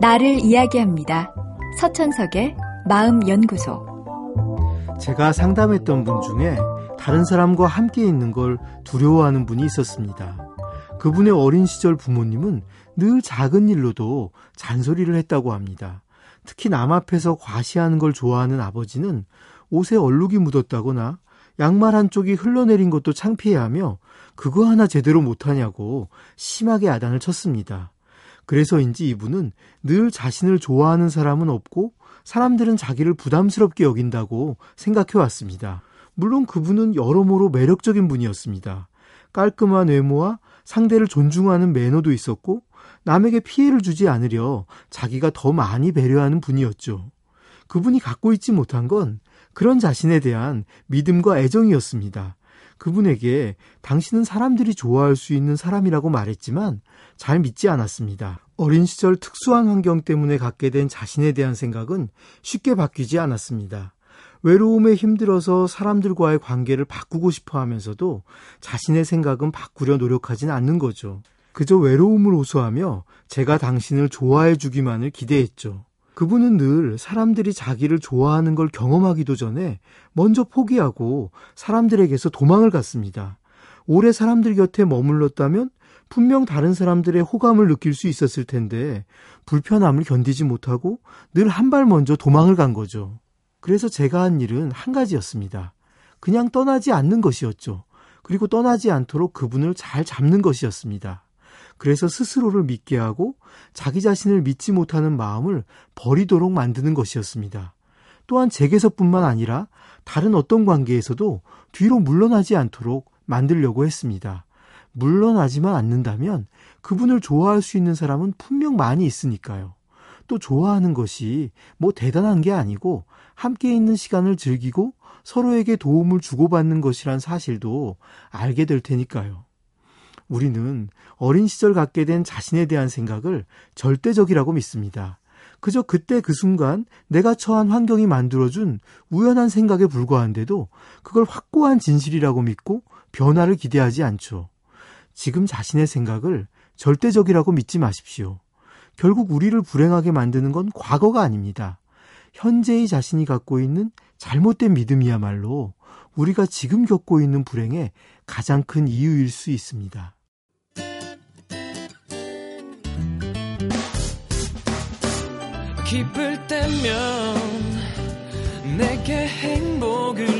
나를 이야기합니다. 서천석의 마음연구소. 제가 상담했던 분 중에 다른 사람과 함께 있는 걸 두려워하는 분이 있었습니다. 그분의 어린 시절 부모님은 늘 작은 일로도 잔소리를 했다고 합니다. 특히 남 앞에서 과시하는 걸 좋아하는 아버지는 옷에 얼룩이 묻었다거나 양말 한쪽이 흘러내린 것도 창피해하며 그거 하나 제대로 못하냐고 심하게 야단을 쳤습니다. 그래서인지 이분은 늘 자신을 좋아하는 사람은 없고 사람들은 자기를 부담스럽게 여긴다고 생각해 왔습니다. 물론 그분은 여러모로 매력적인 분이었습니다. 깔끔한 외모와 상대를 존중하는 매너도 있었고 남에게 피해를 주지 않으려 자기가 더 많이 배려하는 분이었죠. 그분이 갖고 있지 못한 건 그런 자신에 대한 믿음과 애정이었습니다. 그분에게 당신은 사람들이 좋아할 수 있는 사람이라고 말했지만 잘 믿지 않았습니다. 어린 시절 특수한 환경 때문에 갖게 된 자신에 대한 생각은 쉽게 바뀌지 않았습니다. 외로움에 힘들어서 사람들과의 관계를 바꾸고 싶어 하면서도 자신의 생각은 바꾸려 노력하진 않는 거죠. 그저 외로움을 호소하며 제가 당신을 좋아해 주기만을 기대했죠. 그분은 늘 사람들이 자기를 좋아하는 걸 경험하기도 전에 먼저 포기하고 사람들에게서 도망을 갔습니다. 오래 사람들 곁에 머물렀다면 분명 다른 사람들의 호감을 느낄 수 있었을 텐데 불편함을 견디지 못하고 늘 한 발 먼저 도망을 간 거죠. 그래서 제가 한 일은 한 가지였습니다. 그냥 떠나지 않는 것이었죠. 그리고 떠나지 않도록 그분을 잘 잡는 것이었습니다. 그래서 스스로를 믿게 하고 자기 자신을 믿지 못하는 마음을 버리도록 만드는 것이었습니다. 또한 제게서뿐만 아니라 다른 어떤 관계에서도 뒤로 물러나지 않도록 만들려고 했습니다. 물러나지만 않는다면 그분을 좋아할 수 있는 사람은 분명 많이 있으니까요. 또 좋아하는 것이 뭐 대단한 게 아니고 함께 있는 시간을 즐기고 서로에게 도움을 주고받는 것이란 사실도 알게 될 테니까요. 우리는 어린 시절 갖게 된 자신에 대한 생각을 절대적이라고 믿습니다. 그저 그때 그 순간 내가 처한 환경이 만들어준 우연한 생각에 불과한데도 그걸 확고한 진실이라고 믿고 변화를 기대하지 않죠. 지금 자신의 생각을 절대적이라고 믿지 마십시오. 결국 우리를 불행하게 만드는 건 과거가 아닙니다. 현재의 자신이 갖고 있는 잘못된 믿음이야말로 우리가 지금 겪고 있는 불행의 가장 큰 이유일 수 있습니다. 기쁠 때면 내게 행복을